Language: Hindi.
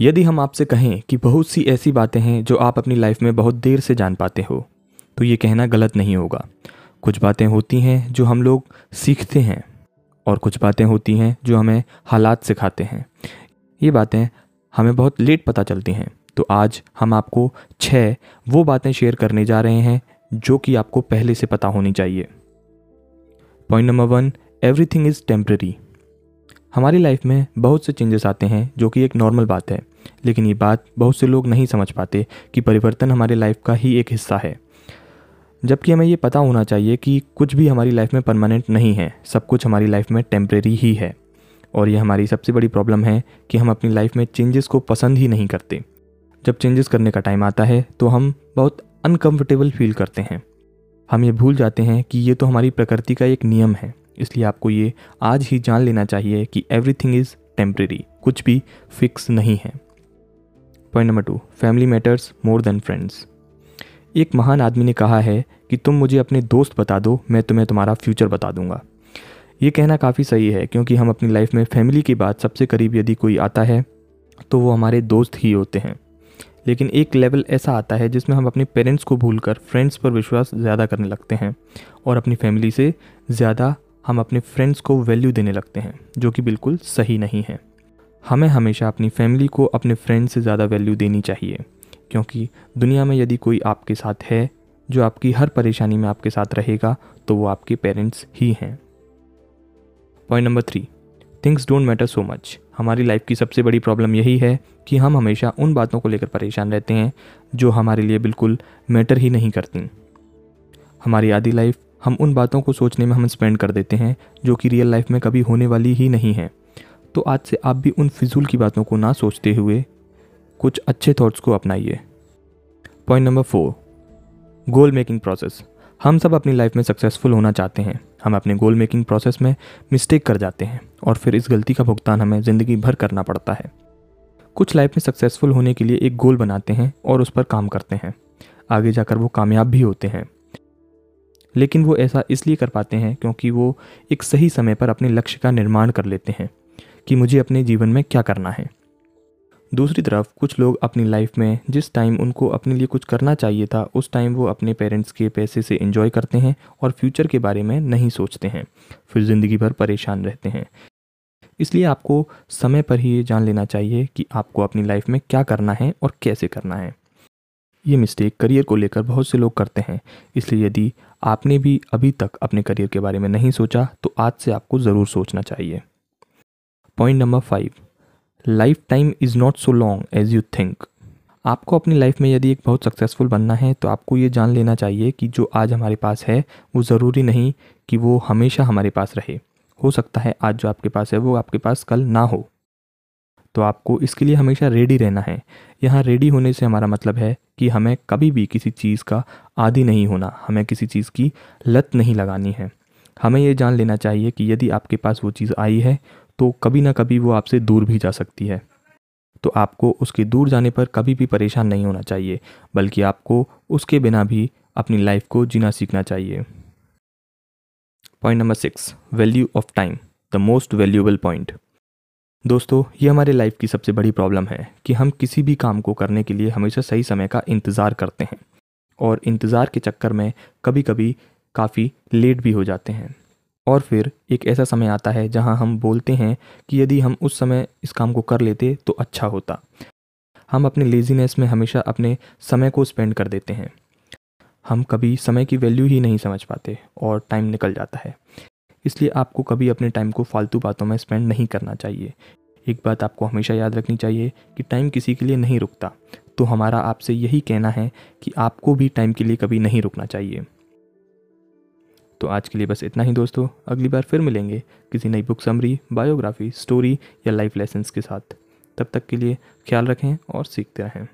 यदि हम आपसे कहें कि बहुत सी ऐसी बातें हैं जो आप अपनी लाइफ में बहुत देर से जान पाते हो तो ये कहना गलत नहीं होगा। कुछ बातें होती हैं जो हम लोग सीखते हैं और कुछ बातें होती हैं जो हमें हालात सिखाते हैं। ये बातें हमें बहुत लेट पता चलती हैं। तो आज हम आपको छः वो बातें शेयर करने जा रहे हैं जो कि आपको पहले से पता होनी चाहिए। Point number one, everything is temporary. हमारी लाइफ में बहुत से चेंजेस आते हैं, जो कि एक नॉर्मल बात है। लेकिन ये बात बहुत से लोग नहीं समझ पाते कि परिवर्तन हमारे लाइफ का ही एक हिस्सा है। जबकि हमें ये पता होना चाहिए कि कुछ भी हमारी लाइफ में परमानेंट नहीं है, सब कुछ हमारी लाइफ में टेम्प्रेरी ही है। और ये हमारी सबसे बड़ी प्रॉब्लम है कि हम अपनी लाइफ में चेंजेस को पसंद ही नहीं करते। जब चेंजेस करने का टाइम आता है तो हम बहुत अनकम्फर्टेबल फील करते हैं। हम ये भूल जाते हैं कि ये तो हमारी प्रकृति का एक नियम है। इसलिए आपको ये आज ही जान लेना चाहिए कि एवरीथिंग इज़ टेम्प्रेरी कुछ भी फिक्स नहीं है। Point number two family matters more than friends एक महान आदमी ने कहा है कि तुम मुझे अपने दोस्त बता दो, मैं तुम्हें तुम्हारा फ्यूचर बता दूँगा। ये कहना काफ़ी सही है, क्योंकि हम अपनी लाइफ में फैमिली के बाद सबसे करीब यदि कोई आता है तो वो हमारे दोस्त ही होते हैं। लेकिन एक लेवल ऐसा आता है जिसमें हम अपने पेरेंट्स को भूलकर फ्रेंड्स पर विश्वास ज़्यादा करने लगते हैं और अपनी फैमिली से ज़्यादा हम अपने फ्रेंड्स को वैल्यू देने लगते हैं, जो कि बिल्कुल सही नहीं है। हमें हमेशा अपनी फैमिली को अपने फ्रेंड से ज़्यादा वैल्यू देनी चाहिए, क्योंकि दुनिया में यदि कोई आपके साथ है, जो आपकी हर परेशानी में आपके साथ रहेगा तो वो आपके पेरेंट्स ही हैं। Point number three things don't matter so much हमारी लाइफ की सबसे बड़ी प्रॉब्लम यही है कि हम हमेशा उन बातों को लेकर परेशान रहते हैं, जो हमारे लिए बिल्कुल मैटर ही नहीं करती। हमारी आधी लाइफ हम उन बातों को सोचने में हम स्पेंड कर देते हैं, जो कि रियल लाइफ में कभी होने वाली ही नहीं है। तो आज से आप भी उन फिजूल की बातों को ना सोचते हुए कुछ अच्छे थॉट्स को अपनाइए। Point number four goal making process हम सब अपनी लाइफ में सक्सेसफुल होना चाहते हैं। हम अपने गोल मेकिंग प्रोसेस में मिस्टेक कर जाते हैं, और फिर इस गलती का भुगतान हमें ज़िंदगी भर करना पड़ता है। कुछ लाइफ में सक्सेसफुल होने के लिए एक गोल बनाते हैं और उस पर काम करते हैं। आगे जाकर वो कामयाब भी होते हैं। लेकिन वो ऐसा इसलिए कर पाते हैं क्योंकि वो एक सही समय पर अपने लक्ष्य का निर्माण कर लेते हैं कि मुझे अपने जीवन में क्या करना है। दूसरी तरफ़, कुछ लोग अपनी लाइफ में जिस टाइम उनको अपने लिए कुछ करना चाहिए था, उस टाइम वो अपने पेरेंट्स के पैसे से इन्जॉय करते हैं और फ्यूचर के बारे में नहीं सोचते हैं। फिर ज़िंदगी भर परेशान रहते हैं। इसलिए आपको समय पर ही ये जान लेना चाहिए कि आपको अपनी लाइफ में क्या करना है और कैसे करना है। ये मिस्टेक करियर को लेकर बहुत से लोग करते हैं। इसलिए यदि आपने भी अभी तक अपने करियर के बारे में नहीं सोचा तो आज से आपको ज़रूर सोचना चाहिए। Point number five, life time is not so long as you think. आपको अपनी लाइफ में यदि एक बहुत सक्सेसफुल बनना है तो आपको ये जान लेना चाहिए कि जो आज हमारे पास है, वो ज़रूरी नहीं कि वो हमेशा हमारे पास रहे। हो सकता है आज जो आपके पास है, वो आपके पास कल ना हो। तो आपको इसके लिए हमेशा रेडी रहना है। यहाँ रेडी होने से हमारा मतलब है कि हमें कभी भी किसी चीज़ का आदि नहीं होना, हमें किसी चीज़ की लत नहीं लगानी है। हमें ये जान लेना चाहिए कि यदि आपके पास वो चीज़ आई है तो कभी ना कभी वो आपसे दूर भी जा सकती है। तो आपको उसके दूर जाने पर कभी भी परेशान नहीं होना चाहिए, बल्कि आपको उसके बिना भी अपनी लाइफ को जीना सीखना चाहिए। Point number six, value of time, the most valuable point. दोस्तों, ये हमारे लाइफ की सबसे बड़ी प्रॉब्लम है कि हम किसी भी काम को करने के लिए हमेशा सही समय का इंतज़ार करते हैं और इंतज़ार के चक्कर में कभी कभी काफ़ी लेट भी हो जाते हैं। और फिर एक ऐसा समय आता है जहाँ हम बोलते हैं कि यदि हम उस समय इस काम को कर लेते तो अच्छा होता। हम अपने लेजीनेस में हमेशा अपने समय को स्पेंड कर देते हैं। हम कभी समय की वैल्यू ही नहीं समझ पाते और टाइम निकल जाता है। इसलिए आपको कभी अपने टाइम को फालतू बातों में स्पेंड नहीं करना चाहिए। एक बात आपको हमेशा याद रखनी चाहिए कि टाइम किसी के लिए नहीं रुकता। तो हमारा आपसे यही कहना है कि आपको भी टाइम के लिए कभी नहीं रुकना चाहिए। तो आज के लिए बस इतना ही दोस्तों। अगली बार फिर मिलेंगे किसी नई बुक समरी बायोग्राफी स्टोरी या लाइफ लेसन्स के साथ। तब तक के लिए ख्याल रखें और सीखते रहें।